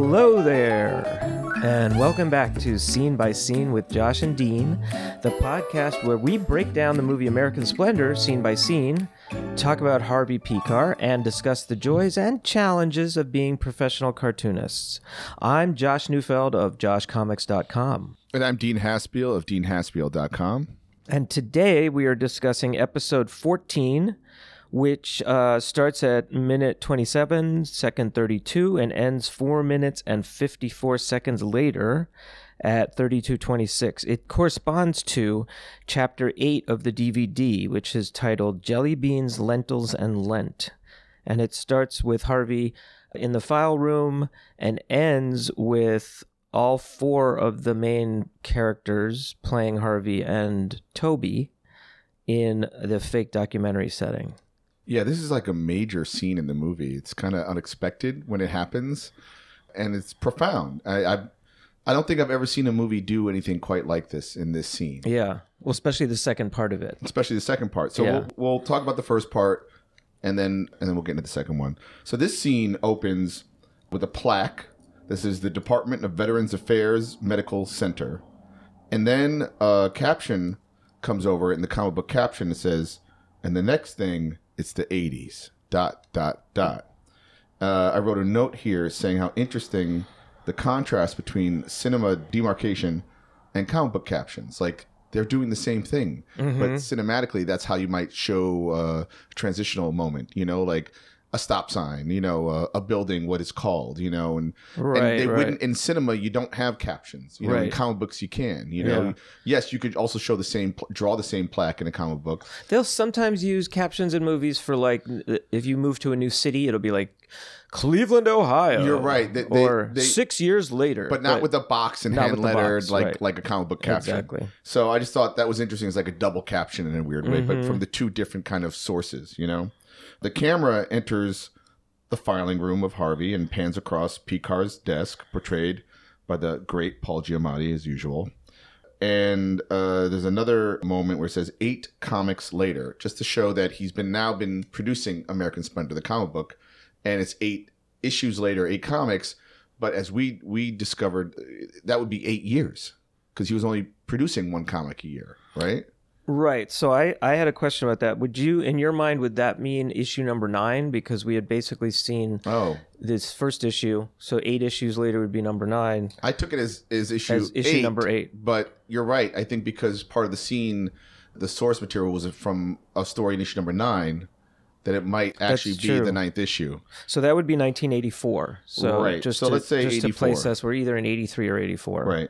Hello there, and welcome back to Scene by Scene with Josh and Dean, the podcast where we break down the movie American Splendor scene by scene, talk about Harvey Pekar, and discuss the joys and challenges of being professional cartoonists. I'm Josh Neufeld of JoshComics.com. And I'm Dean Haspiel of DeanHaspiel.com. And today we are discussing episode 14, which uh, starts at minute 27, second 32, and ends 4 minutes and 54 seconds later at 3226. It corresponds to chapter 8 of the DVD, which is titled Jelly Beans, Lentils, and Lent. And it starts with Harvey in the file room and ends with all four of the main characters playing Harvey and Toby in the fake documentary setting. Yeah, this is like a major scene in the movie. It's kind of unexpected when it happens, and it's profound. I, I, I don't think I've ever seen a movie do anything quite like this in this scene, Yeah. Well, especially the second part of it. especially the second part. So Yeah. we'll, we'll talk about the first part, and then and then we'll get into the second one. So this scene opens with a plaque. This is the Department of Veterans Affairs Medical Center, and then a caption comes over in the comic book caption. It says, "And the next thing, it's the '80s." Dot dot dot. Uh, I wrote a note here saying how interesting the contrast between cinema demarcation and comic book captions. Like they're doing the same thing, but cinematically, that's how you might show a transitional moment. You know, like a stop sign. You know, uh, a building, what it's called. You know, and Right, and they right. wouldn't in cinema. You don't have captions. You know, in comic books you can. You know, Yeah. yes, you could also show the same, draw the same plaque in a comic book. They'll sometimes use captions in movies for like if you move to a new city, it'll be like Cleveland, Ohio. You're right. They- they- or they- six years later. but not with a box and hand lettered box, like right. like a comic book caption. Exactly. So I just thought that was interesting. It's like a double caption in a weird way, but Mm-hmm. from the two different kind of sources. You know, the camera enters the filing room of Harvey and pans across Pekar's desk, portrayed by the great Paul Giamatti as usual. And uh, there's another moment where it says eight comics later, just to show that he's been now been producing American Splendor, the comic book, and it's eight issues later, eight comics. But as we we discovered, uh, that would be eight years because he was only producing one comic a year, right? Right. So I, I had a question about that. Would you, in your mind, would that mean issue number nine? Because we had basically seen Oh, this first issue. So eight issues later would be number nine. I took it as as issue As issue eight, number eight. But you're right. I think because part of the scene, the source material was from a story in issue number nine, that it might actually be the ninth issue. So that would be 1984. So Right. just So to, let's say just to 84. place us, we're either in 83 or 84. Right.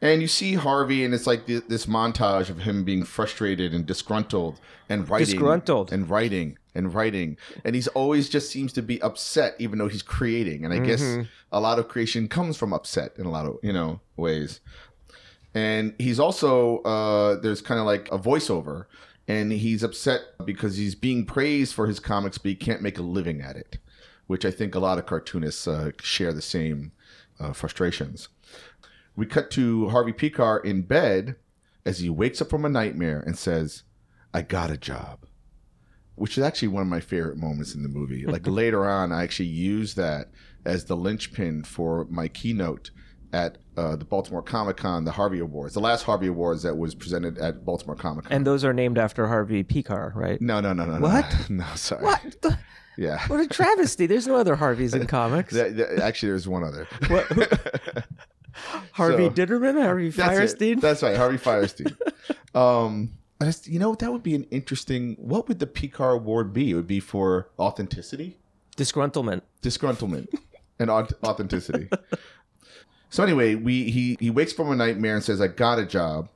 And you see Harvey, and it's like th- this montage of him being frustrated and disgruntled and writing. Disgruntled. And writing and writing. And he's always just seems to be upset, even though he's creating. And I guess a lot of creation comes from upset in a lot of, you know, ways. And he's also, uh, there's kind of like a voiceover. And he's upset because he's being praised for his comics, but he can't make a living at it, which I think a lot of cartoonists uh, share the same uh, frustrations. We cut to Harvey Pekar in bed as he wakes up from a nightmare and says, I got a job. Which is actually one of my favorite moments in the movie. Like later on, I actually use that as the linchpin for my keynote at uh, the Baltimore Comic Con, the Harvey Awards, the last Harvey Awards that was presented at Baltimore Comic Con. And those are named after Harvey Pekar, right? no, no, no, no, no. What? No, sorry. What? the- Yeah. What a travesty. There's no other Harveys in comics. Actually, there's one other. Harvey so- Ditterman? Harvey That's it. Fierstein? That's right, Harvey Fierstein. um, I just, you know, that would be an interesting. What would the Pekar Award be? It would be for authenticity, Disgruntlement. disgruntlement, and authenticity. so anyway, we he he wakes from a nightmare and says, "I got a job,"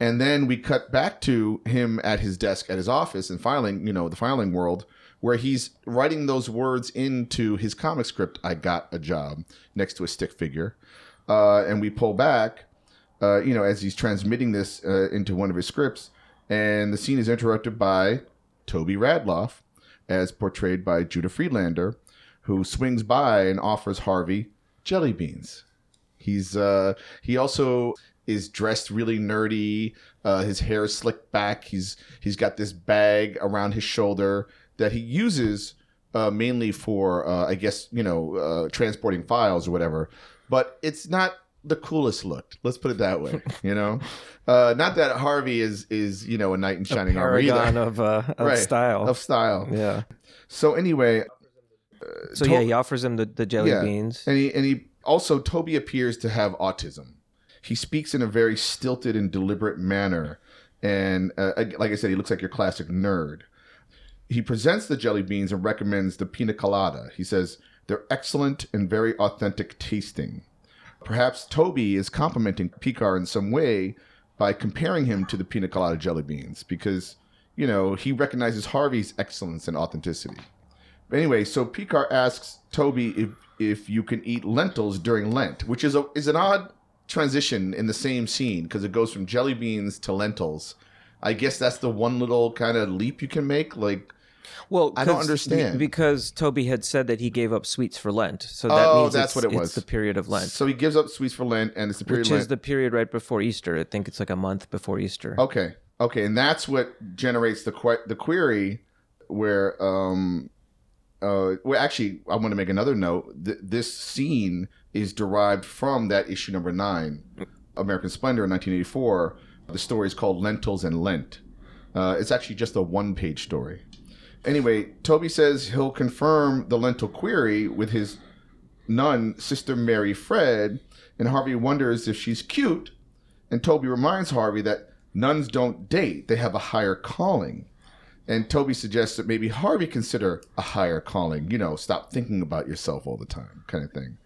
and then we cut back to him at his desk at his office and filing, you know, the filing world. Where he's writing those words into his comic script, I got a job, next to a stick figure. Uh, and we pull back, uh, you know, as he's transmitting this uh, into one of his scripts, and the scene is interrupted by Toby Radloff, as portrayed by Judah Friedlander, who swings by and offers Harvey jelly beans. He's uh, he also is dressed really nerdy. Uh, his hair is slicked back. He's he's got this bag around his shoulder that he uses uh, mainly for, uh, I guess, you know, uh, transporting files or whatever. But it's not the coolest look. Let's put it that way. You know, uh, not that Harvey is is you know a knight in shining armor either. of uh, of Right. style. Of style. yeah. So anyway, So To- yeah, he offers him the, the jelly Yeah. beans. and he and he also Toby appears to have autism. He speaks in a very stilted and deliberate manner, and uh, like I said, he looks like your classic nerd. He presents the jelly beans and recommends the pina colada. He says they're excellent and very authentic tasting. Perhaps Toby is complimenting Pekar in some way by comparing him to the pina colada jelly beans because, you know, he recognizes Harvey's excellence and authenticity. But anyway, so Pekar asks Toby if if you can eat lentils during Lent, which is a is an odd transition in the same scene because it goes from jelly beans to lentils. I guess that's the one little kind of leap you can make. Like, Well, I don't understand. because Toby had said that he gave up sweets for Lent, so that Oh, means that's it's, what it was. the period of Lent, so he gives up sweets for Lent, and it's the period which is the period right before Easter. I think it's like a month before Easter. Okay. Okay, and that's what generates the que- the query where um uh well actually I want to make another note. Th- this scene is derived from that issue number 9, American Splendor in 1984. The story is called Lentils and Lent. Uh, it's actually just a one-page story. Anyway, Toby says he'll confirm the lentil query with his nun, Sister Mary Fred, and Harvey wonders if she's cute and Toby reminds Harvey that nuns don't date, they have a higher calling. And Toby suggests that maybe Harvey consider a higher calling, you know, stop thinking about yourself all the time, kind of thing.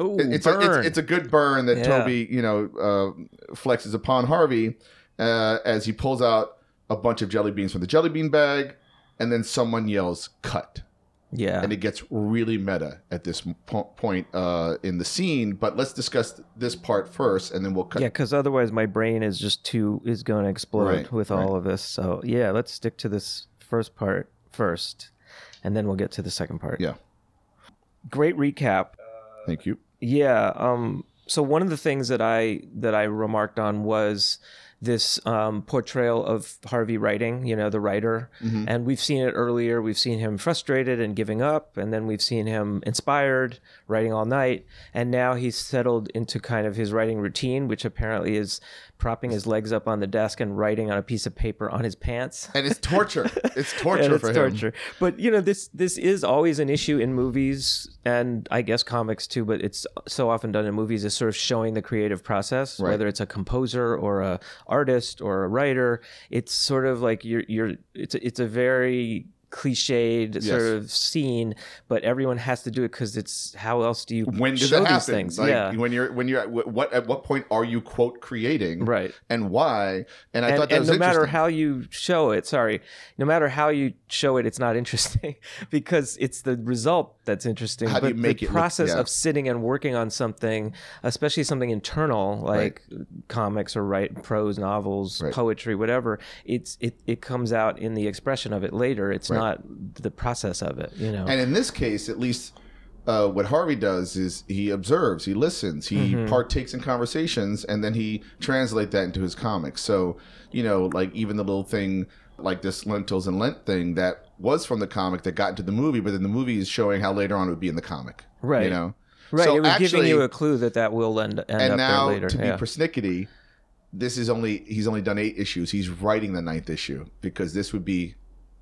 Ooh, It- it's, a, it's, it's a good burn that Yeah. Toby, you know, uh, flexes upon Harvey uh, as he pulls out a bunch of jelly beans from the jelly bean bag, and then someone yells, cut yeah. and it gets really meta at this po- point uh, in the scene. But let's discuss this part first, and then we'll cut. Yeah, because otherwise my brain is just too is going to explode Right, with all of this. So yeah, let's stick to this first part first, and then we'll get to the second part. Yeah. Great recap. Thank you. Yeah. Um. So one of the things that I that I remarked on was this um, portrayal of Harvey writing. You know, the writer, Mm-hmm. and we've seen it earlier. We've seen him frustrated and giving up, and then we've seen him inspired, writing all night, and now he's settled into kind of his writing routine, which apparently is propping his legs up on the desk and writing on a piece of paper on his pants. And it's torture. It's torture Yeah, for it's him. torture. But you know, this this is always an issue in movies and I guess comics too. But it's so often done in movies is sort of showing the creative process, Right. whether it's a composer or a artist or a writer. It's sort of like you're you're. It's it's a very cliched sort of scene, but everyone has to do it because it's how else do you When show these things? Like yeah, when you're when you're at what at what point are you quote creating right. and why? And I and, thought that and was no matter how you show it sorry no matter how you show it it's not interesting because it's the result that's interesting How do but you make the it look- process yeah. of sitting and working on something especially something internal like comics or write prose novels Right. poetry whatever it's it, it comes out in the expression of it later it's Right. Not the process of it you know And in this case, at least, uh, what Harvey does is he observes, he listens, he Mm-hmm. partakes in conversations, and then he translates that into his comics. So, you know, like even the little thing like this lentils and lent thing that was from the comic that got into the movie, but then the movie is showing how later on it would be in the comic. Right. You know? right So it was giving actually- you a clue that that will end, end and up now there later to be yeah. persnickety, this is only he's only done eight issues. He's writing the ninth issue because this would be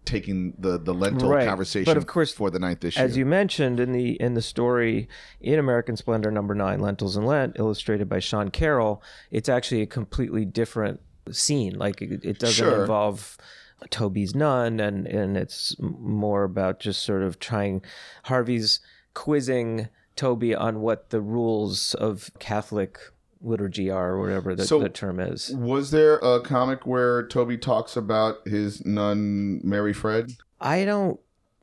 taking the the lentil Right. conversation But of course, for the ninth issue. As you mentioned in the in the story in American Splendor number nine, Lentils and Lent, illustrated by Sean Carroll, it's actually a completely different scene. Like it, it doesn't Sure. involve Toby's nun, and and it's more about just sort of trying. Harvey's quizzing Toby on what the rules of Catholic liturgy are, or whatever the, So- the term is. Was there a comic where Toby talks about his nun Mary Fred? I don't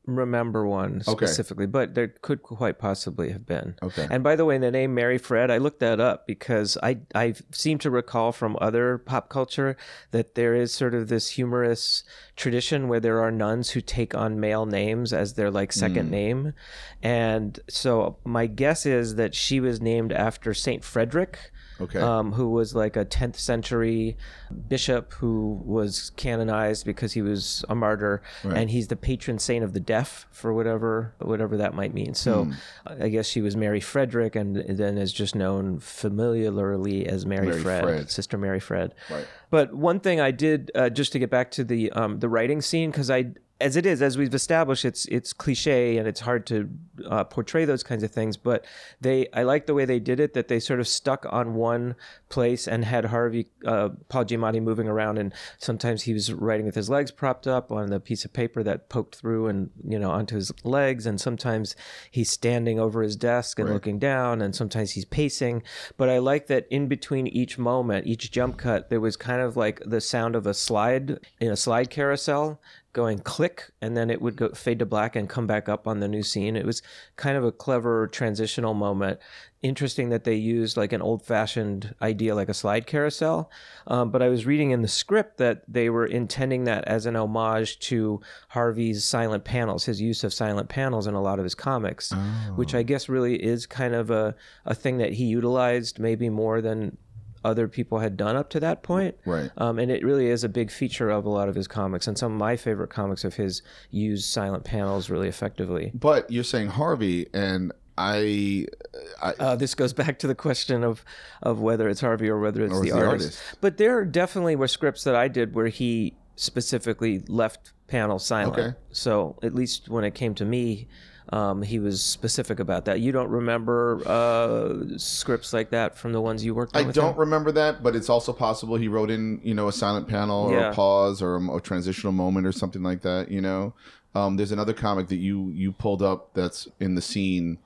remember one Okay. specifically, but there could quite possibly have been. Okay. And by the way, the name Mary Fred, I looked that up because I I seem to recall from other pop culture that there is sort of this humorous tradition where there are nuns who take on male names as their like second hmm. name. And so my guess is that she was named after Saint Frederick. Okay. um, who was like a 10th century bishop who was canonized because he was a martyr, Right. and he's the patron saint of the deaf for whatever whatever that might mean. So Hmm. I guess she was Mary Frederick, and then is just known familiarly as Mary, Mary Fred, Fred. Sister Mary Fred. Right. But one thing I did, uh, just to get back to the um, the writing scene, because I, as it is, as we've established, it's it's cliche and it's hard to uh, portray those kinds of things. But they, I like the way they did it. That they sort of stuck on one place and had Harvey, uh, Paul Giamatti moving around, and sometimes he was writing with his legs propped up on the piece of paper that poked through and you know onto his legs, and sometimes he's standing over his desk and looking down, and sometimes he's pacing. But I like that in between each moment, each jump cut, there was kind of like the sound of a slide in a slide carousel going click and then it would go fade to black and come back up on the new scene. It was kind of a clever transitional moment. Interesting that they used like an old fashioned idea like a slide carousel um, but i was reading in the script that they were intending that as an homage to harvey's silent panels his use of silent panels in a lot of his comics which i guess really is kind of a, a thing that he utilized maybe more than other people had done up to that point. Right. Um, and it really is a big feature of a lot of his comics. And some of my favorite comics of his use silent panels really effectively. But you're saying Harvey, and I, I Uh, this goes back to the question of, of whether it's Harvey or whether it's Or the, the artist. artist. But there definitely were scripts that I did where he specifically left panels silent. Okay. So at least when it came to me, um, he was specific about that. You don't remember uh, scripts like that from the ones you worked on? I don't him? remember that, but it's also possible he wrote in, you know, a silent panel or Yeah. a pause or a, a transitional moment or something like that. You know, um, there's another comic that you you pulled up that's in the scene.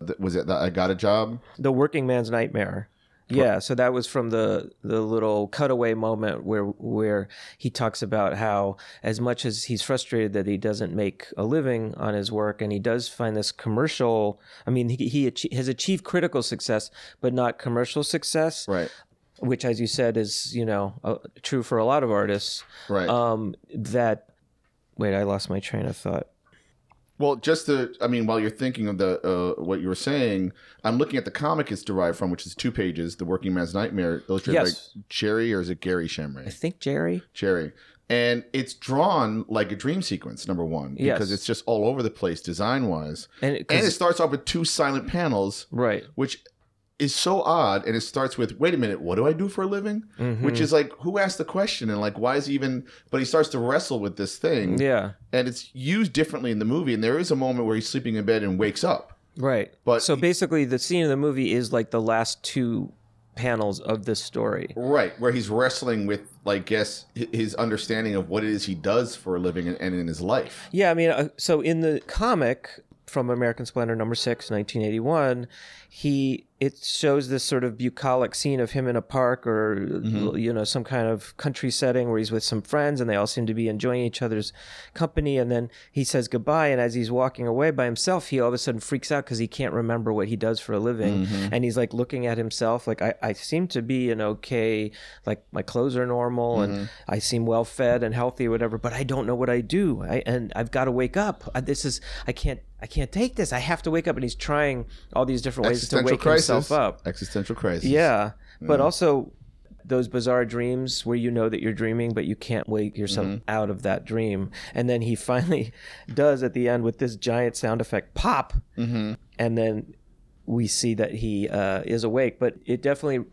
That, was it that I got a job? The Working Man's Nightmare. Yeah, so that was from the the little cutaway moment where where he talks about how as much as he's frustrated that he doesn't make a living on his work, and he does find this commercial. I mean, he he has achieved critical success, but not commercial success, Right. which, as you said, is you know uh, true for a lot of artists. Right. Um, that wait, I lost my train of thought. Well, just to, I mean, while you're thinking of the uh, what you were saying, I'm looking at the comic it's derived from, which is two pages, "The Working Man's Nightmare," illustrated Yes. by Cherry, or is it Gary I think Jerry. Cherry, and it's drawn like a dream sequence. Number one, Yes. because it's just all over the place design wise, And, and it starts off with two silent panels, right. which is so odd. And it starts with, "Wait a minute, what do I do for a living?" Mm-hmm. Which is like, who asked the question, and like, why is he even? But he starts to wrestle with this thing, Yeah. and it's used differently in the movie. And there is a moment where he's sleeping in bed and wakes up. Right. But- so basically, the scene of the movie is like the last two panels of this story. Right, where he's wrestling with, like, guess his understanding of what it is he does for a living and, and in his life. Yeah, I mean, uh, so in the comic from American Splendor number six, 1981, he it shows this sort of bucolic scene of him in a park or mm-hmm. you know some kind of country setting where he's with some friends and they all seem to be enjoying each other's company. And then he says goodbye. And as he's walking away by himself he all of a sudden freaks out because he can't remember what he does for a living. Mm-hmm. And he's like looking at himself like I, I seem to be an okay like my clothes are normal and mm-hmm. I seem well fed and healthy or whatever but I don't know what I do. I, and I've got to wake up. I, this is I can't I can't take this I have to wake up and he's trying all these different ways to wake crisis. himself up Existential crisis. yeah, but also those bizarre dreams where you know that you're dreaming, but you can't wake yourself Mm-hmm. out of that dream. And then he finally does at the end with this giant sound effect pop. Mm-hmm. And then we see that he uh, is awake, but it definitely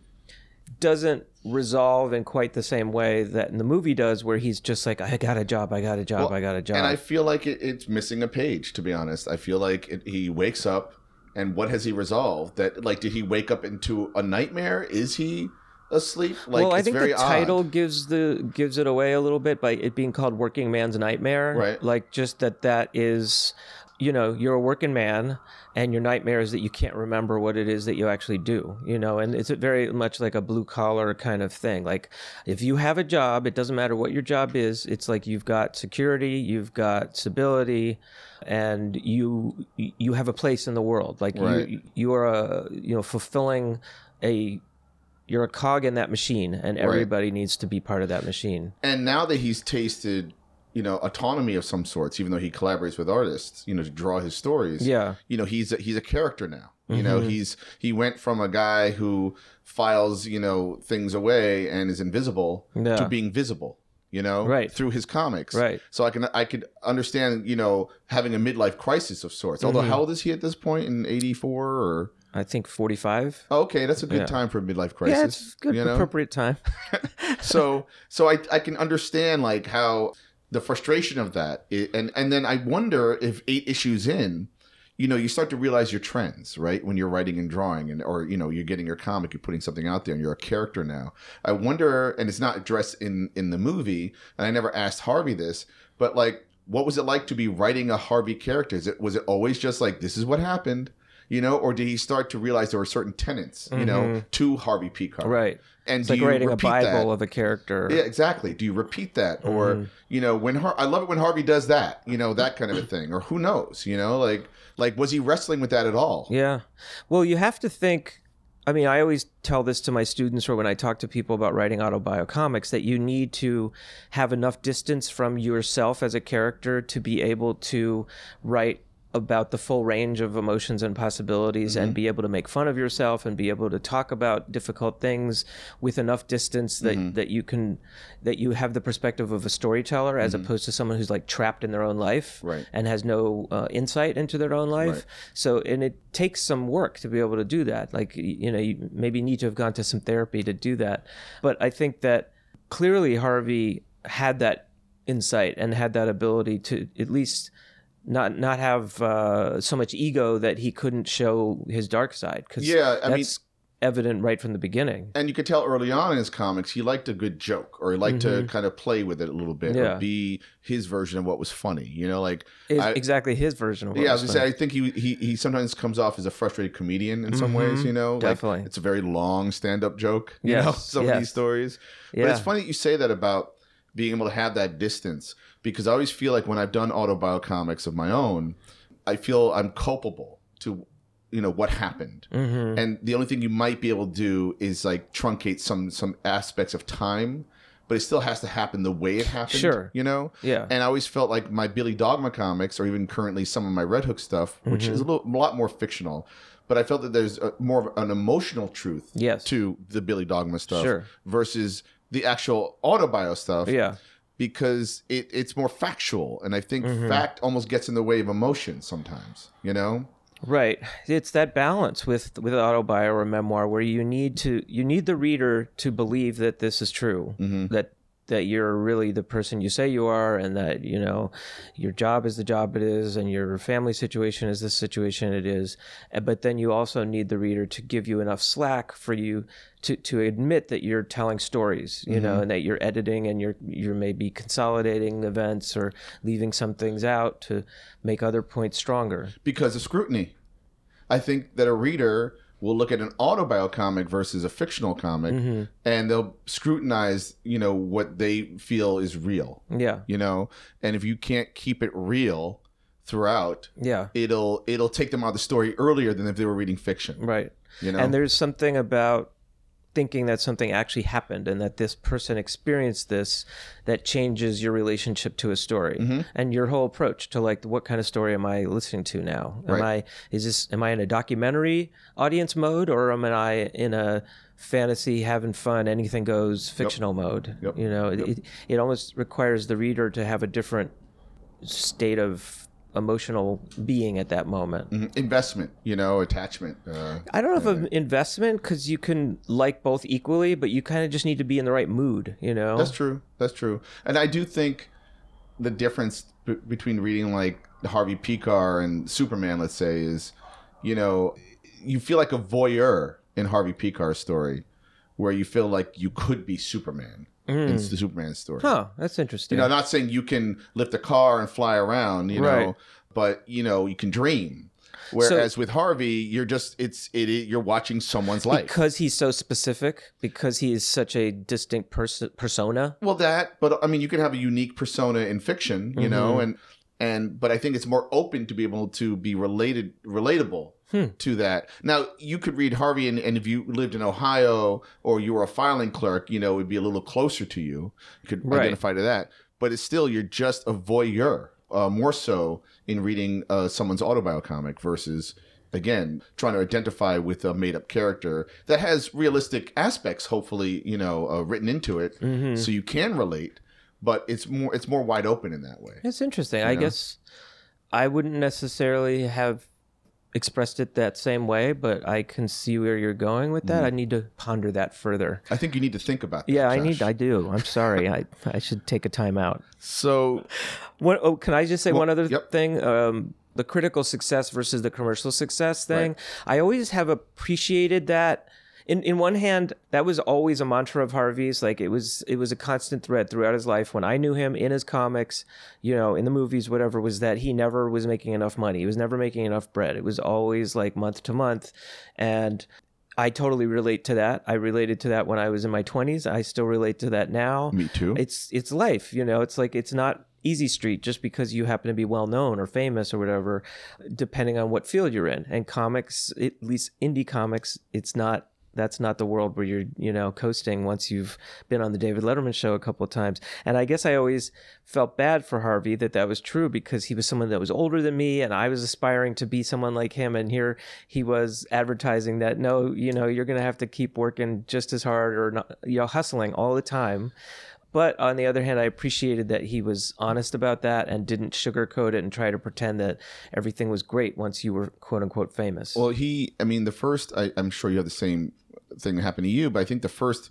doesn't resolve in quite the same way that in the movie does, where he's just like, I got a job, I got a job, I got a job. And I feel like it, it's missing a page, to be honest. I feel like it, he wakes up, and what has he resolved? That, like, did he wake up into a nightmare? Is he asleep? Like, well, I it's think very the title odd. gives the gives it away a little bit by it being called "Working Man's Nightmare." Right. Like just that that is, you know, you're a working man, and your nightmare is that you can't remember what it is that you actually do. You know, and it's very much like a blue collar kind of thing. Like if you have a job, it doesn't matter what your job is. It's like you've got security, you've got stability. And you you have a place in the world, like Right. you you are a you know fulfilling a you're a cog in that machine and everybody needs to be part of that machine And now that he's tasted, you know, autonomy of some sorts, even though he collaborates with artists, you know, to draw his stories. yeah You know, he's a, he's a character now. You know, Mhm. he's he went from a guy who files, you know, things away and is invisible Yeah. to being visible, you know, Right. through his comics. Right. So I can I could understand, you know, having a midlife crisis of sorts. Although Mhm. how old is he at this point in 84 or I think 45. oh, Okay, that's a good Yeah. time for a midlife crisis. yeah, it's good, you know? appropriate time. so so I I can understand like how the frustration of that and and then I wonder if eight issues in you know you start to realize your trends right? When you're writing and drawing and or you know you're getting your comic you're putting something out there and you're a character now. I wonder and it's not addressed in in the movie and I never asked Harvey this but like what was it like to be writing a Harvey character? Is it was it always just like this is what happened you know or did he start to realize there were certain tenets you know to Harvey Pekar Right. and It's do like you writing a Bible that? of a character. Yeah, exactly. Do you repeat that, or Mhm. you know, when Har- I love it when Harvey does that, you know, that kind of a thing, or who knows, you know, like like was he wrestling with that at all? Yeah. Well, you have to think. I mean, I always tell this to my students or when I talk to people about writing autobiocomics that you need to have enough distance from yourself as a character to be able to write about the full range of emotions and possibilities and mm-hmm. be able to make fun of yourself and be able to talk about difficult things with enough distance that mm-hmm. that you can that you have the perspective of a storyteller as mm-hmm. opposed to someone who's like trapped in their own life Right. and has no uh, insight into their own life. Right. So, and it takes some work to be able to do that. Like, you know, you maybe need to have gone to some therapy to do that. But I think that clearly Harvey had that insight and had that ability to at least not not have uh, so much ego that he couldn't show his dark side. Because Yeah, I mean- that's evident right from the beginning. And you could tell early on in his comics, he liked a good joke, or he liked to kind of play with it a little bit, Mm-hmm. Yeah. or be his version of what was funny. You know, like I- exactly his version of what yeah, I was was gonna funny. say, I think he, he he sometimes comes off as a frustrated comedian in some ways. You know, Like, Mm-hmm. definitely. it's a very long stand up joke. You Yes, know, some of these stories. But it's funny that you say that about being able to have that distance because I always feel like when I've done autobiocomics of my own, I feel I'm culpable to you know what happened. Mhm. And the only thing you might be able to do is like truncate some some aspects of time, but it still has to happen the way it happened. Sure. You know? Yeah. And I always felt like my Billy Dogma comics, or even currently some of my Red Hook stuff, which Mm-hmm. is a, little, a lot more fictional, but I felt that there's a, more of an emotional truth Yes. to the Billy Dogma stuff Sure. versus the actual autobio stuff yeah. because it, it's more factual. And I think Mm-hmm. fact almost gets in the way of emotion sometimes, you know? Right. It's that balance with with autobio or memoir where you need to you need the reader to believe that this is true. That that you're really the person you say you are and that, you know, your job is the job it is and your family situation is the situation it is. But then you also need the reader to give you enough slack for you to, to admit that you're telling stories, you know, mm-hmm. and that you're editing and you're you're maybe consolidating events or leaving some things out to make other points stronger. because of scrutiny. I think that a reader will look at an autobio comic versus a fictional comic Mm-hmm. and they'll scrutinize, you know, what they feel is real, Yeah. you know? And if you can't keep it real throughout, Yeah. it'll it'll take them out of the story earlier than if they were reading fiction, Right. you know? And there's something about thinking that something actually happened and that this person experienced this that changes your relationship to a story Mm-hmm. and your whole approach to like what kind of story am I listening to now? Am Right. I is this am I in a documentary audience mode or am I in a fantasy having fun anything goes fictional mode? Yep. You know, it, it it almost requires the reader to have a different state of emotional being at that moment. Mhm. investment, you know, attachment. Uh, I don't know if an investment because you can like both equally, but you kind of just need to be in the right mood, you know. That's true. That's true. And I do think the difference b- between reading like Harvey Pekar and Superman, let's say, is you know you feel like a voyeur in Harvey Pekar's story, where you feel like you could be Superman in mm. the Superman story. Huh, that's interesting. You know, not saying you can lift a car and fly around, you Right. know, but you know you can dream. Whereas with Harvey, you're just it's it, it you're watching someone's life. because he's so specific, because he is such a distinct pers- persona. Well, that, but I mean, you can have a unique persona in fiction, you know, mm-hmm. and and but I think it's more open to be able to be related, relatable to that. Now, you could read Harvey, and, and if you lived in Ohio or you were a filing clerk, you know, it would be a little closer to you. You could Right. identify to that, but it's still you're just a voyeur, uh, more so in reading uh, someone's autobiocomic versus again trying to identify with a made up character that has realistic aspects, hopefully, you know, uh, written into it, Mm-hmm. so you can relate. But it's more it's more wide open in that way. It's interesting. I know? guess I wouldn't necessarily have expressed it that same way, but I can see where you're going with that. I need to ponder that further. I think you need to think about that. Yeah, I need. I do. I'm sorry. I I should take a time out. So What? Oh, can I just say one other yep. thing? Um, the critical success versus the commercial success thing. I always have appreciated that. In in one hand, that was always a mantra of Harvey's. Like it was it was a constant thread throughout his life. When I knew him in his comics, you know, in the movies, whatever, was that he never was making enough money. He was never making enough bread. It was always like month to month, and I totally relate to that. I related to that when I was in my 20s. I still relate to that now. me too. It's it's life, you know. It's like it's not easy street just because you happen to be well known or famous or whatever, depending on what field you're in. And comics, at least indie comics, it's not that's not the world where you're, you know, coasting once you've been on the David Letterman show a couple of times. And I guess I always felt bad for Harvey that that was true because he was someone that was older than me and I was aspiring to be someone like him. And here he was advertising that, no, you know, you're going to have to keep working just as hard or not, you know, hustling all the time. But on the other hand, I appreciated that he was honest about that and didn't sugarcoat it and try to pretend that everything was great once you were quote unquote famous. Well, he, I mean, the first, I, I'm sure you have the same thing that happened to you, but I think the first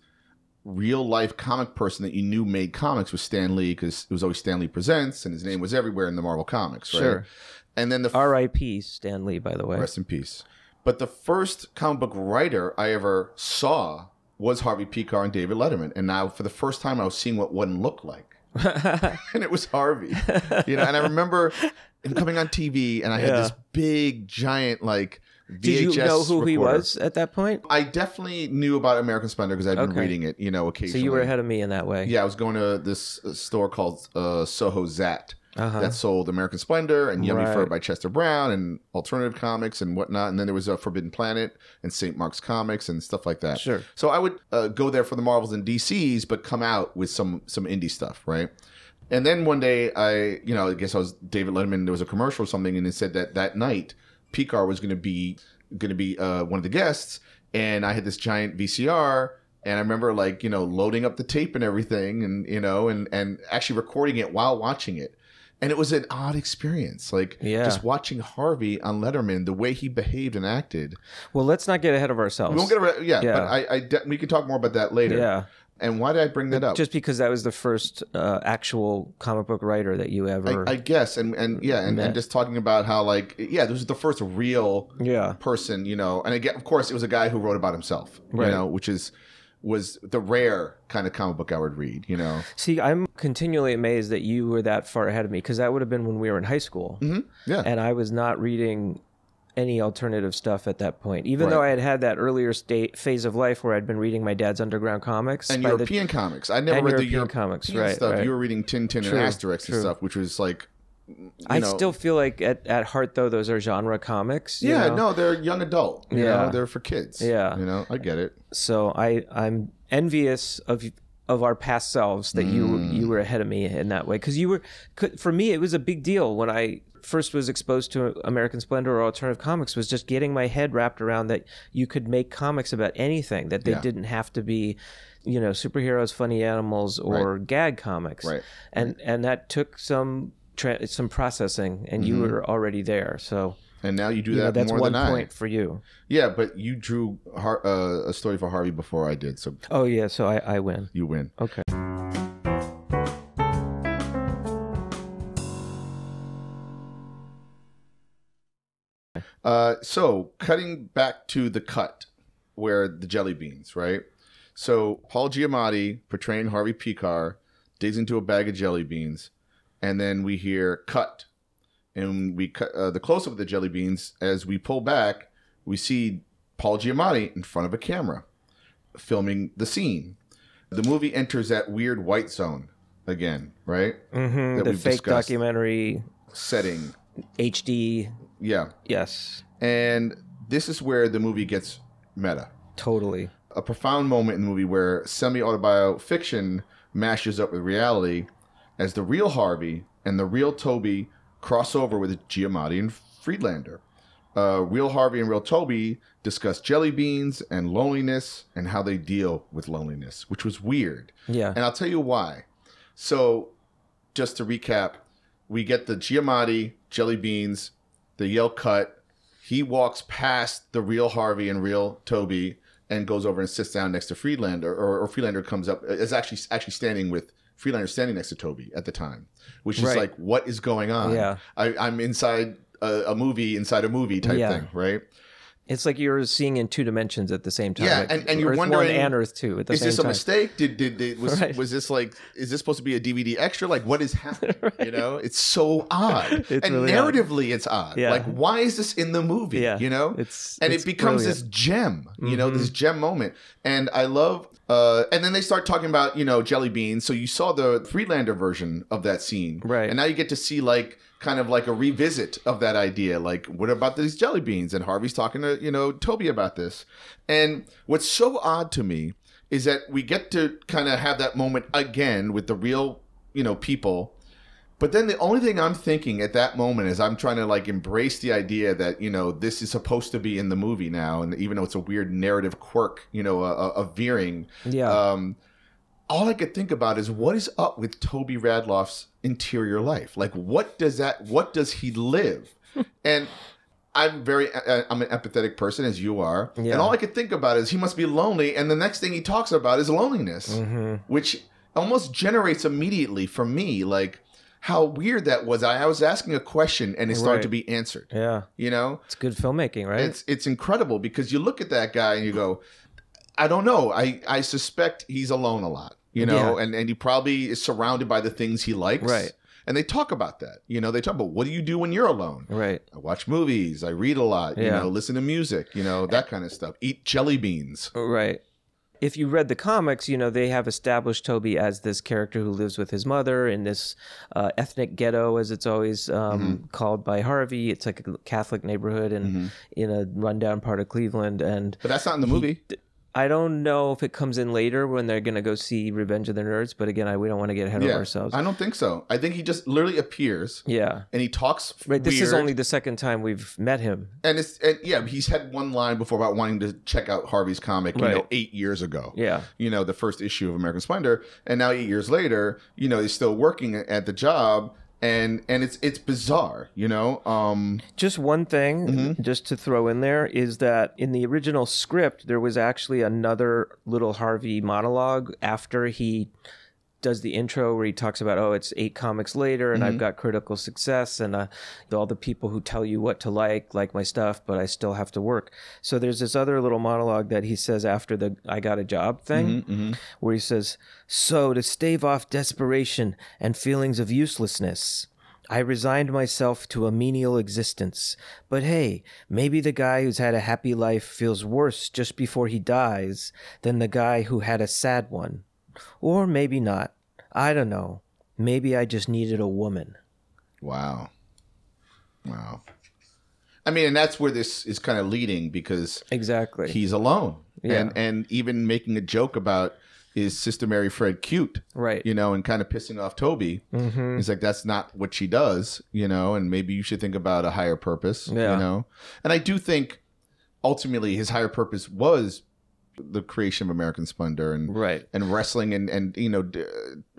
real life comic person that you knew made comics was Stan Lee because it was always Stan Lee Presents and his name was everywhere in the Marvel Comics, right? Sure. And then the f- R.I.P. Stan Lee, by the way. rest in peace. But the first comic book writer I ever saw was Harvey Pekar and David Letterman. And now, for the first time, I was seeing what one looked like. and it was Harvey. You know, and I remember him coming on TV, and I had Yeah. this big, giant, like, VHS Did you know who he was at that point? I definitely knew about American Splendor because I'd been Okay. reading it, you know, occasionally. So you were ahead of me in that way. Yeah, I was going to this uh, store called uh, Soho Zat Uh-huh. that sold American Splendor and Yummy Fur Right. by Chester Brown and alternative comics and whatnot. And then there was a Forbidden Planet and St. Mark's Comics and stuff like that. Sure. So I would uh, go there for the Marvels and DCs, but come out with some some indie stuff, right? And then one day, I you know, I guess I was David Letterman. There was a commercial or something, and it said that that night Pekar was going to be going to be uh, one of the guests, and I had this giant VCR. And I remember like, you know, loading up the tape and everything and, you know, and, and actually recording it while watching it. And it was an odd experience. Like Yeah. just watching Harvey on Letterman, the way he behaved and acted. Well, let's not get ahead of ourselves. We won't get around, yeah, Yeah. but I, I de- we can talk more about that later. yeah. And why did I bring that up? Just because that was the first uh, actual comic book writer that you ever. I, I guess, and and yeah, and, and just talking about how like yeah, this was the first real yeah. person, you know, and again, of course, it was a guy who wrote about himself, Right. you know, which is was the rare kind of comic book I would read, you know. See, I'm continually amazed that you were that far ahead of me because that would have been when we were in high school. hmm Yeah, and I was not reading any alternative stuff at that point. Even though I had had that earlier state phase of life where I'd been reading my dad's underground comics and by the- European comics. I never read the European European comics, right, stuff. right. You were reading Tintin True, and Asterix true. and stuff, which was like, you I know- still feel like at, at heart though those are genre comics. you yeah, know? no, they're young adult. You Yeah. know, they're for kids. Yeah. you know, I get it. So I I'm envious of of our past selves that you Mm. you were ahead of me in that way because you were for me it was a big deal when I first was exposed to American Splendor or alternative comics was just getting my head wrapped around that you could make comics about anything that they Yeah. didn't have to be you know superheroes funny animals or gag comics Right. and and that took some tra- some processing and you were already there so And now you do that that's more one than point for you Yeah, but you drew Har- uh, a story for Harvey before I did, so oh yeah so I, I win you win. okay Uh, so cutting back to the cut where the jelly beans, right? So Paul Giamatti portraying Harvey Pekar digs into a bag of jelly beans, and then we hear cut, and we cut uh, the close up of the jelly beans. As we pull back, we see Paul Giamatti in front of a camera, filming the scene. The movie enters that weird white zone again, right? Mm-hmm. That the fake discussed. documentary Setting, HD. yeah, Yes, and this is where the movie gets meta. totally. a profound moment in the movie where semi autobiofiction mashes up with reality as the real Harvey and the real Toby cross over with Giamatti and Friedlander. uh, real Harvey and real Toby discuss jelly beans and loneliness and how they deal with loneliness, which was weird. Yeah. And I'll tell you why. So, just to recap, we get the Giamatti jelly beans, the Yale cut. He walks past the real Harvey and real Toby and goes over and sits down next to Friedlander, or, or Friedlander comes up is actually actually standing with Friedlander standing next to Toby at the time, which is Right. like, what is going on? Yeah. I, I'm inside a, a movie inside a movie type Yeah. thing, right? It's like you're seeing in two dimensions at the same time. Yeah, like and- and you're Earth wondering, one and Earth two at the is same this a time. mistake? Did did, did was Right. was this like is this supposed to be a DVD extra? Like what is happening? You know, it's so odd. It's and really odd. narratively, it's odd. Yeah. Like why is this in the movie? Yeah, you know, it's and it's it becomes brilliant. this gem. You know, Mhm. this gem moment. And I love. Uh, and then they start talking about you know jelly beans. So you saw the Friedlander version of that scene, Right. And now you get to see like kind of like a revisit of that idea. Like, what about these jelly beans? And Harvey's talking to you know Toby about this. And what's so odd to me is that we get to kind of have that moment again with the real you know people. But then the only thing I'm thinking at that moment is I'm trying to like embrace the idea that you know this is supposed to be in the movie now, and even though it's a weird narrative quirk, you know, a, a, veering. Yeah. Um, all I could think about is what is up with Toby Radloff's interior life. Like, what does that? What does he live? and I'm very, uh, I'm an empathetic person as you are, Yeah. and all I could think about is he must be lonely, and the next thing he talks about is loneliness hmm which almost generates immediately for me like how weird that was. I, I was asking a question and it started Right. to be answered. Yeah. You know, It's good filmmaking, right? it's it's incredible because you look at that guy and you go, I don't know. I I suspect he's alone a lot. You know, Yeah. and and he probably is surrounded by the things he likes. Right. And they talk about that. You know, they talk about what do you do when you're alone? right. I watch movies. I read a lot. You Yeah. know, listen to music. You know, that kind of stuff. Eat jelly beans. Right. If you read the comics, you know, they have established Toby as this character who lives with his mother in this uh, ethnic ghetto, as it's always um, Mm-hmm. called by Harvey. It's like a Catholic neighborhood and Mm-hmm. in a rundown part of Cleveland. And But that's not in the movie. I don't know if it comes in later when they're going to go see Revenge of the Nerds. But again, I, we don't want to get ahead of ourselves. I don't think so. I think he just literally appears yeah. and he talks. Right. This is only the second time we've met him. and it's and yeah. He's had one line before about wanting to check out Harvey's comic. You know, eight years ago. Yeah. You know, the first issue of American Splendor, and now eight years later, you know, he's still working at the job, and and it's it's bizarre. You know, um, Just one thing, Mm-hmm. just to throw in there, is that in the original script, there was actually another little Harvey monologue after he does the intro where he talks about, oh, it's eight comics later and Mm-hmm. I've got critical success and uh, all the people who tell you what to like, like my stuff, but I still have to work. So there's this other little monologue that he says after the I got a job thing Mm-hmm, where he says, So to stave off desperation and feelings of uselessness, I resigned myself to a menial existence. But hey, maybe the guy who's had a happy life feels worse just before he dies than the guy who had a sad one. Or maybe not. I don't know. Maybe I just needed a woman. wow, wow. I mean, and that's where this is kind of leading because Exactly. he's alone, Yeah. and and even making a joke about is Sister Mary Fred cute, right. you know, and kind of pissing off Toby. hmm He's like, that's not what she does, you know, and maybe you should think about a higher purpose, Yeah. you know. And I do think ultimately his higher purpose was the creation of American Splendor and Right. and wrestling and and you know d-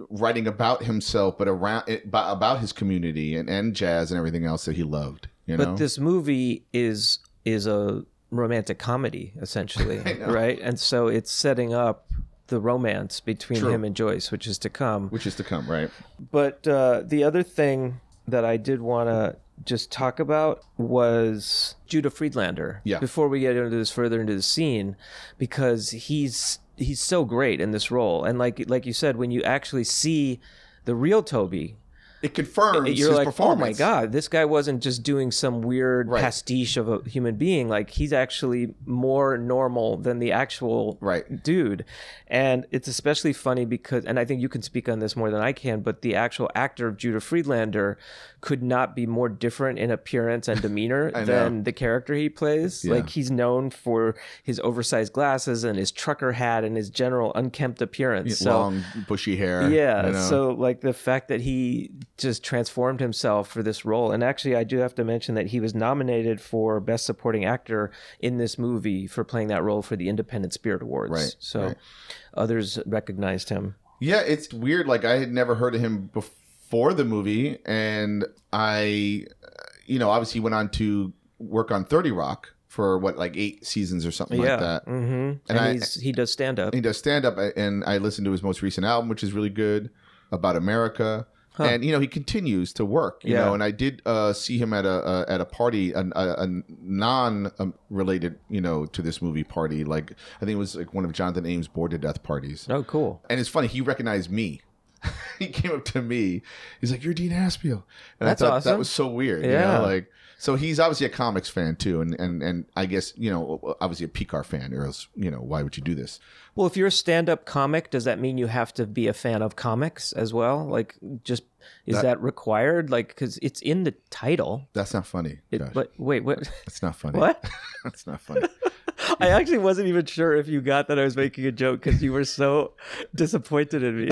writing about himself, but around about his community and and jazz and everything else that he loved, you know. But this movie is is a romantic comedy essentially, right? And so it's setting up the romance between True. him and Joyce, which is to come. which is to come, right? But uh, the other thing that I did want to just talk about was Judah Friedlander. Yeah. Before we get into this further into the scene, because he's he's so great in this role, and like like you said, when you actually see the real Toby, It confirms you're his like, performance. oh my god, this guy wasn't just doing some weird Right. pastiche of a human being. Like he's actually more normal than the actual Right. dude. And it's especially funny because, and I think you can speak on this more than I can, but the actual actor of Judah Friedlander could not be more different in appearance and demeanor than the character he plays. Yeah. Like he's known for his oversized glasses and his trucker hat and his general unkempt appearance. So Long bushy hair. yeah so like the fact that he just transformed himself for this role. And actually, I do have to mention that he was nominated for Best Supporting Actor in this movie for playing that role for the Independent Spirit Awards. Right, So right. others recognized him. Yeah, it's weird. Like I had never heard of him before the movie, and I, you know, obviously went on to work on Thirty Rock for what like eight seasons or something yeah. like that. hmm And, And I- he does stand up. He does stand up, and I listened to his most recent album, which is really good about America. And you know he continues to work, you Yeah. know. And I did uh, see him at a, a at a party, a, a, a non um, related, you know, to this movie party. Like I think it was like one of Jonathan Ames' bored to death parties. Oh, cool. And it's funny, he recognized me. he came up to me. He's like, "You're Dean Haspiel," and That's I thought awesome. that was so weird. You Yeah. know? like so he's obviously a comics fan too, and and and I guess you know obviously a Pekar fan, or else you know why would you do this? Well, if you're a stand-up comic, does that mean you have to be a fan of comics as well? Like, just is that, That- required? Like, because it's in the title. That's not funny. It, but wait, what? That's not funny. What? That's not funny. I actually wasn't even sure if you got that I was making a joke because you were so disappointed in me.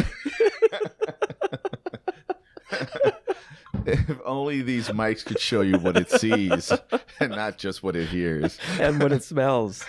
if only these mics could show you what it sees and not just what it hears. and what it smells.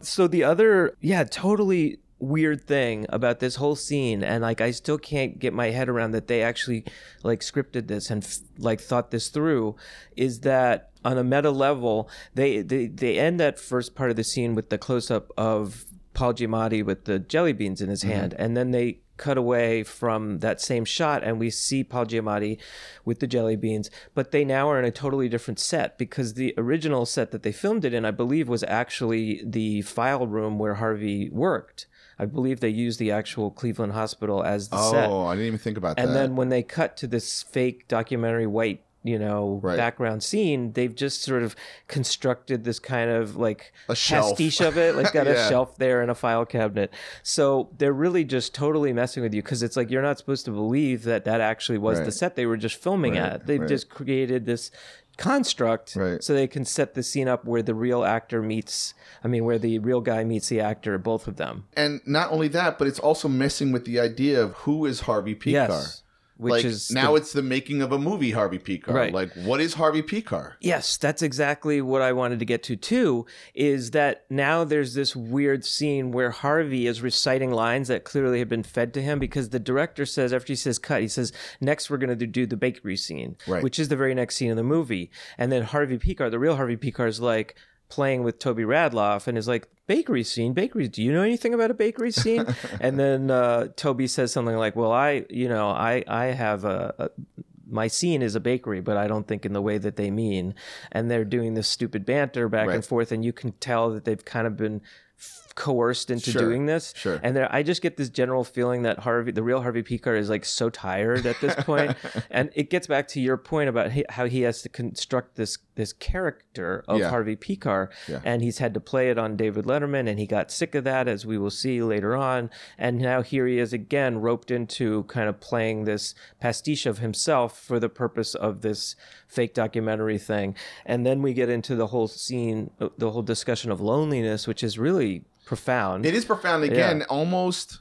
So the other, yeah, totally weird thing about this whole scene, and like I still can't get my head around that they actually like scripted this and f- like thought this through, is that on a meta level, they they they end that first part of the scene with the close up of Paul Giamatti with the jelly beans in his mm-hmm. hand, and then they cut away from that same shot and we see Paul Giamatti with the jelly beans, but they now are in a totally different set because the original set that they filmed it in, I believe, was actually the file room where Harvey worked. I believe they used the actual Cleveland Hospital as the set. Oh, I didn't even think about And that. then when they cut to this fake documentary white, you know, Right. background scene, they've just sort of constructed this kind of like A shelf. pastiche of it, like got a shelf there and a file cabinet. So they're really just totally messing with you because it's like you're not supposed to believe that that actually was the set they were just filming Right, at. They've right. just created this construct Right. so they can set the scene up where the real actor meets I mean where the real guy meets the actor both of them. and not only that, but it's also messing with the idea of who is Harvey Pekar. Yes. Which like is now the- it's the making of a movie Harvey Pekar. Right. Like what is Harvey Pekar? Yes, that's exactly what I wanted to get to too. Is that now there's this weird scene where Harvey is reciting lines that clearly have been fed to him because the director says, after he says cut, he says, next we're going to do the bakery scene, Right. which is the very next scene in the movie. And then Harvey Pekar, the real Harvey Pekar, is like, playing with Toby Radloff and is like, bakery scene, bakery. Do you know anything about a bakery scene? and then uh, Toby says something like, well, I, you know, I, I have a, a my scene is a bakery, but I don't think in the way that they mean. And they're doing this stupid banter back Right. and forth, and you can tell that they've kind of been coerced into Sure, doing this. sure. And there, I just get this general feeling that Harvey, the real Harvey Pekar, is like so tired at this point. and it gets back to your point about how he has to construct this this character of Yeah. Harvey Pekar, Yeah. and he's had to play it on David Letterman, and he got sick of that, as we will see later on. And now here he is again, roped into kind of playing this pastiche of himself for the purpose of this fake documentary thing. And then we get into the whole scene, the whole discussion of loneliness, which is really profound. It is profound again, almost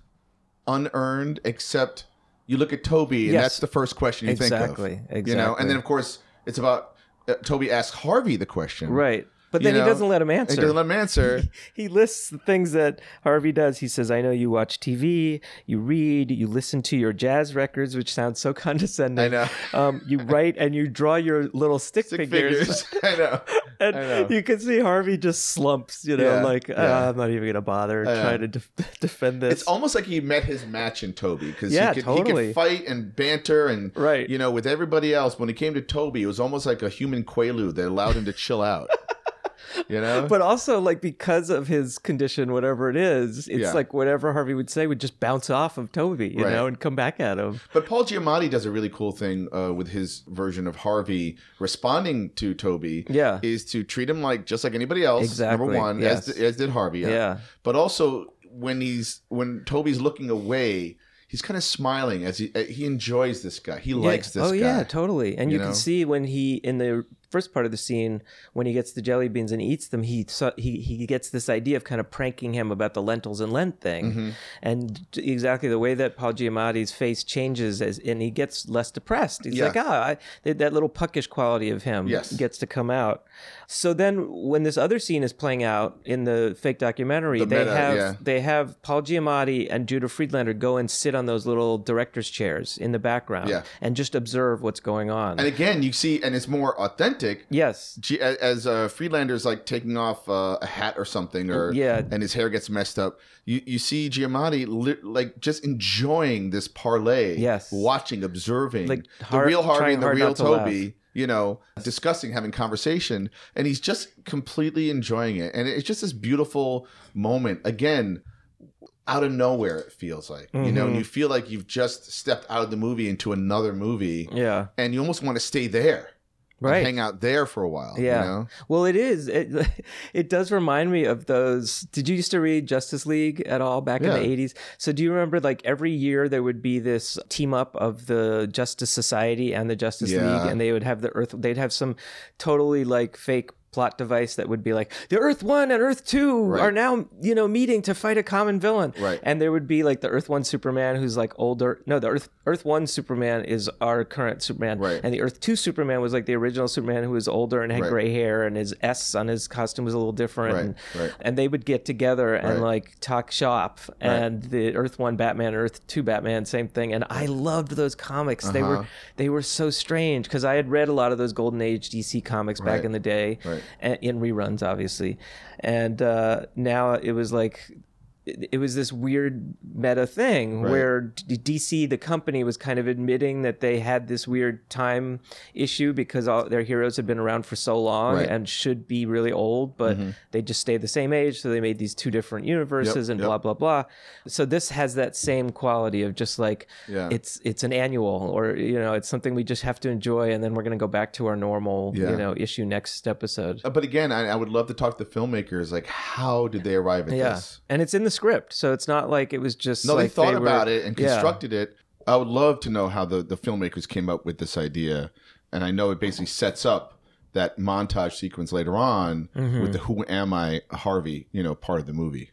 unearned, except you look at Toby and Yes. that's the first question you Exactly, think of. You know, exactly. and then of course it's about uh, Toby asks Harvey the question. right. But You then know, he doesn't let him answer. he doesn't let him answer. he lists the things that Harvey does. He says, I know you watch TV, you read, you listen to your jazz records, which sounds so condescending. I know. Um, you write and you draw your little stick, Stick figures. figures. I know. And I know. you can see Harvey just slumps, you know, Yeah, like, yeah. "Ah, I'm not even going to bother trying to def- defend this. It's almost like he met his match in Toby because Yeah, he, could, he totally. could fight and banter and Right. you know with everybody else. When he came to Toby, it was almost like a human quaalude that allowed him to chill out. you know, but also, like, because of his condition, whatever it is, it's Yeah. like whatever Harvey would say would just bounce off of Toby, you Right. know, and come back at him. But Paul Giamatti does a really cool thing uh, with his version of Harvey responding to Toby. Yeah. is to treat him like just like anybody else. Exactly, Number one, yes. as, as did Harvey. Yeah. But also when he's when Toby's looking away, he's kind of smiling as he uh, he enjoys this guy. He likes this oh guy. yeah, totally. And you, you know? can see when he in the first part of the scene when he gets the jelly beans and eats them, he he he gets this idea of kind of pranking him about the lentils and lent thing, Mm-hmm. and exactly the way that Paul Giamatti's face changes as and he gets less depressed. He's Yeah. like, ah, that that little puckish quality of him Yes. gets to come out. So then, when this other scene is playing out in the fake documentary, The they meta, have yeah. they have Paul Giamatti and Judah Friedlander go and sit on those little director's chairs in the background Yeah. and just observe what's going on. And again, you see, and it's more authentic. Yes, G- as uh, Friedlander's like taking off uh, a hat or something, or Yeah. and his hair gets messed up. You you see Giamatti li- like just enjoying this parlay, Yes. watching, observing, Like the real Harvey and the real not to laugh. Toby. You know, discussing, having conversation, and he's just completely enjoying it. And it's just this beautiful moment. Again, out of nowhere, it feels like you know, and you feel like you've just stepped out of the movie into another movie, yeah, and you almost want to stay there, right. hang out there for a while. Yeah. you know? Well, it is. It it does remind me of those. Did you used to read Justice League at all back Yeah. in the eighties? So do you remember like every year there would be this team up of the Justice Society and the Justice Yeah. League, and they would have the Earth. They'd have some totally like fake plot device that would be like the Earth One and Earth Two Right. are now you know meeting to fight a common villain. Right. And there would be like the Earth One Superman who's like older. No, the Earth Earth One Superman is our current Superman. Right. And the Earth Two Superman was like the original Superman who was older and had Right. gray hair and his S on his costume was a little different. Right, And, right. and they would get together and like talk shop. And the Earth One Batman, Earth Two Batman, same thing. And I loved those comics. They Uh-huh. were they were so strange because I had read a lot of those Golden Age DC comics back in the day, Right. In reruns, obviously. And uh, now it was like it it was this weird meta thing Right. where D- DC, the company, was kind of admitting that they had this weird time issue because all their heroes had been around for so long Right. and should be really old, but they just stayed the same age. So they made these two different universes Yep, and yep. blah blah blah. So this has that same quality of just like Yeah. it's it's an annual or you know it's something we just have to enjoy, and then we're gonna go back to our normal Yeah. you know issue next episode. Uh, But again, I, I would love to talk to the filmmakers. Like, how did they arrive at Yeah, this? and it's in the script, so it's not like it was just No, like they thought were- about it and Yeah. constructed it. I would love to know how the, the filmmakers came up with this idea. And I know it basically sets up that montage sequence later on Mm-hmm. with the Who Am I Harvey, you know, part of the movie.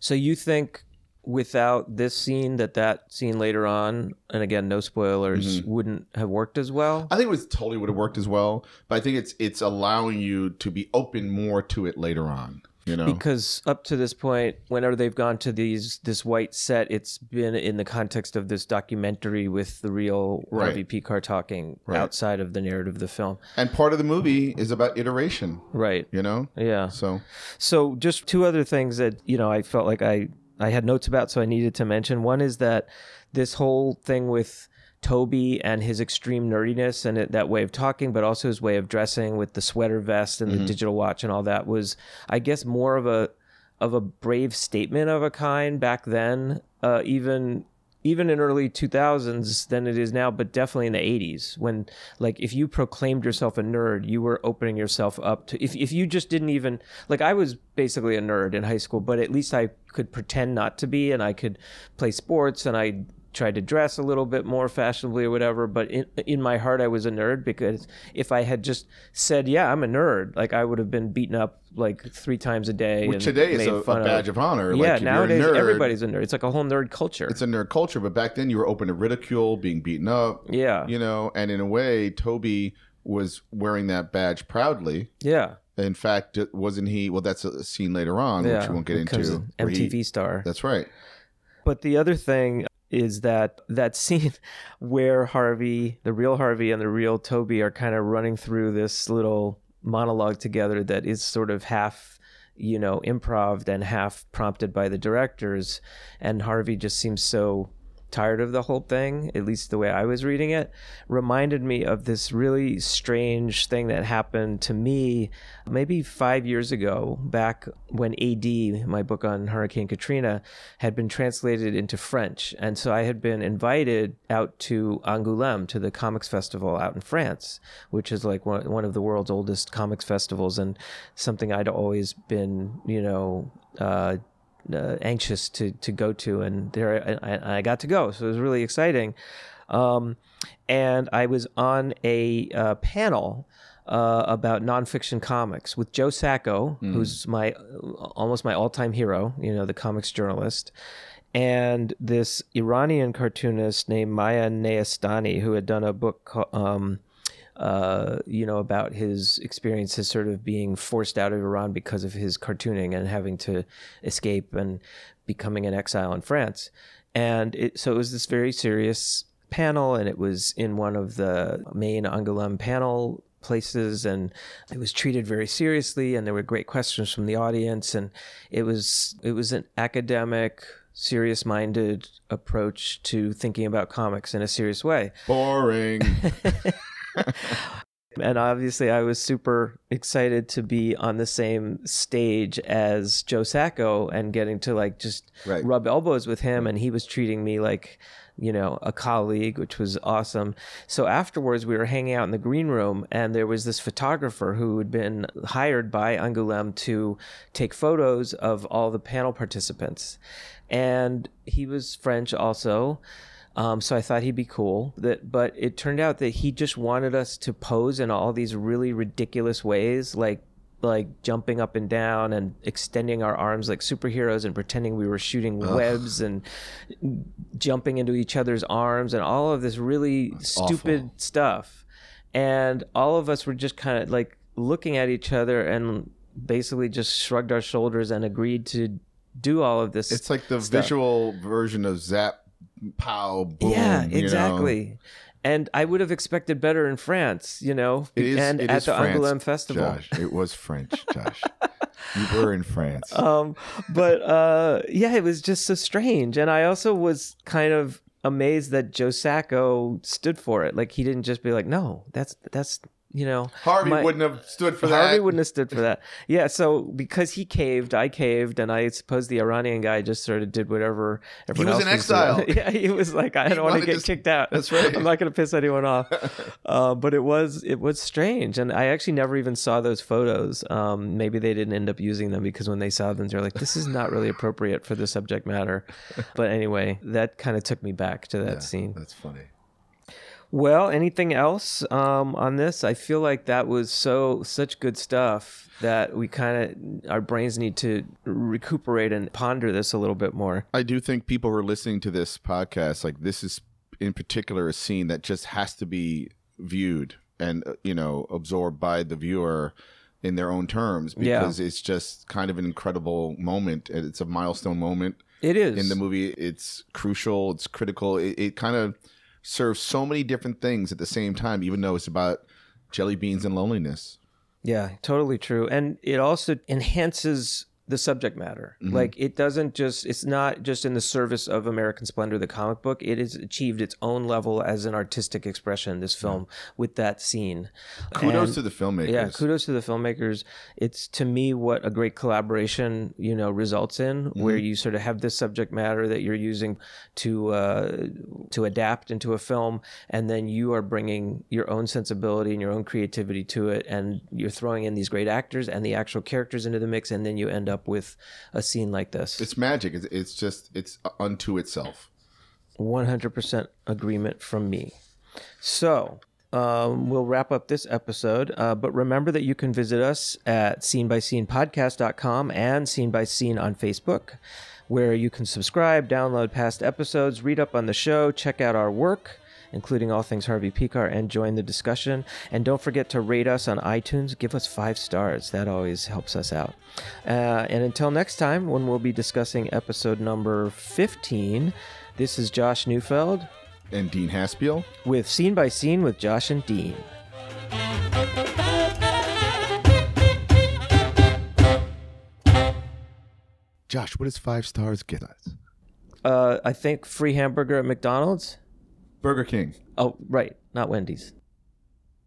So you think without this scene that that scene later on, and again no spoilers, Mm-hmm. wouldn't have worked as well? I think it was totally would have worked as well, but I think it's it's allowing you to be open more to it later on. You know, Because up to this point, whenever they've gone to these this white set, it's been in the context of this documentary with the real Right. Harvey Pekar talking Right. outside of the narrative of the film. and part of the movie is about iteration. Right. You know, Yeah. so So just two other things that you know I felt like I I had notes about, so I needed to mention. One is that this whole thing with Toby and his extreme nerdiness and it, that way of talking, but also his way of dressing with the sweater vest and the digital watch and all that was, I guess, more of a of a brave statement of a kind back then, uh, even even in early 2000s than it is now but definitely in the 80s when like if you proclaimed yourself a nerd you were opening yourself up to if, if you just didn't even like i was basically a nerd in high school but at least i could pretend not to be and i could play sports and i tried to dress a little bit more fashionably or whatever but in, in my heart i was a nerd because if i had just said yeah i'm a nerd like i would have been beaten up like three times a day which today is a, a badge of, honor. yeah like, nowadays nerd, everybody's a nerd it's like a whole nerd culture it's a nerd culture, but back then you were open to ridicule, being beaten up. yeah You know, and in a way, Toby was wearing that badge proudly. yeah In fact, wasn't he? Well, that's a scene later on, which yeah we won't get into. where he- mtv star that's right. But the other thing is that that scene where Harvey, the real Harvey and the real Toby are kind of running through this little monologue together that is sort of half, you know, improv and half prompted by the directors and Harvey just seems so tired of the whole thing, at least the way I was reading it, reminded me of this really strange thing that happened to me maybe five years ago, back when AD, my book on Hurricane Katrina, had been translated into French. And so I had been invited out to Angoulême, to the comics festival out in France, which is like one, of the world's oldest comics festivals and something I'd always been, you know, uh, uh, anxious to to go to, and there I, I got to go, so it was really exciting. Um, and I was on a uh, panel uh, about nonfiction comics with Joe Sacco, who's my almost my all-time hero. You know, the comics journalist, and this Iranian cartoonist named Mana Neyestani, who had done a book. ca- Um, uh, you know, about his experiences sort of being forced out of Iran because of his cartooning and having to escape and becoming an exile in France. And it, so it was this very serious panel, and it was in one of the main Angoulême panel places, and it was treated very seriously. And there were great questions from the audience, and it was it was an academic, serious-minded approach to thinking about comics in a serious way. Boring. And obviously, I was super excited to be on the same stage as Joe Sacco and getting to like just Right. rub elbows with him. And he was treating me like, you know, a colleague, which was awesome. So afterwards, we were hanging out in the green room, and there was this photographer who had been hired by Angoulême to take photos of all the panel participants. And he was French also. Um, so I thought he'd be cool. That, but it turned out that he just wanted us to pose in all these really ridiculous ways, like like jumping up and down and extending our arms like superheroes and pretending we were shooting webs and jumping into each other's arms and all of this really stupid awful. stuff. And all of us were just kind of like looking at each other and basically just shrugged our shoulders and agreed to do all of this. it's like the stuff. visual version of Zap, Pow, Boom. yeah, you know? exactly. And I would have expected better in France, you know, It is, and it at is the France, Angoulême Festival. Josh. It was French, Josh. you were in France. um but uh yeah it was just so strange and i also was kind of amazed that joe sacco stood for it like he didn't just be like no that's that's you know Harvey my- wouldn't have stood for Harvey that. Harvey wouldn't have stood for that. Yeah, so because he caved, I caved, and I suppose the Iranian guy just sort of did whatever everyone was in exile. doing. Yeah, he was like, I He don't want to get to- kicked out. That's right. I'm not going to piss anyone off. uh, but it was it was strange, and I actually never even saw those photos. Um, maybe they didn't end up using them because when they saw them, they're like, this is not really appropriate for the subject matter. But anyway, that kind of took me back to that Yeah, scene. That's funny. Well, anything else um, on this? I feel like that was so such good stuff that we kind of our brains need to recuperate and ponder this a little bit more. I do think people who are listening to this podcast, like this is in particular a scene that just has to be viewed and uh, you know absorbed by the viewer in their own terms Yeah. because it's just kind of an incredible moment and it's a milestone moment It is in the movie. It's crucial. It's critical. It, it kind of serves so many different things at the same time, even though it's about jelly beans and loneliness. Yeah, totally true. And it also enhances the subject matter. Like it doesn't just it's not just in the service of American Splendor the comic book. It has achieved its own level as an artistic expression this film with that scene. Kudos And- to the filmmakers. Yeah, kudos to the filmmakers. It's to me what a great collaboration, you know, results in, where you sort of have this subject matter that you're using to uh, to adapt into a film, and then you are bringing your own sensibility and your own creativity to it, and you're throwing in these great actors and the actual characters into the mix, and then you end up with a scene like this. It's magic. It's, it's just it's unto itself. 100% agreement from me. So, um, we'll wrap up this episode. Uh, but remember that you can visit us at scenebyscenepodcast.com and Scene by Scene on Facebook, where you can subscribe, download past episodes, read up on the show, check out our work. Including all things Harvey Pekar, and join the discussion. And don't forget to rate us on iTunes. Give us five stars. That always helps us out. Uh, and until next time, when we'll be discussing episode number 15, this is Josh Neufeld And Dean Haspiel. with Scene by Scene with Josh and Dean. Josh, what does five stars get us? Uh, I think free hamburger at McDonald's. Burger King. Oh, right, not Wendy's.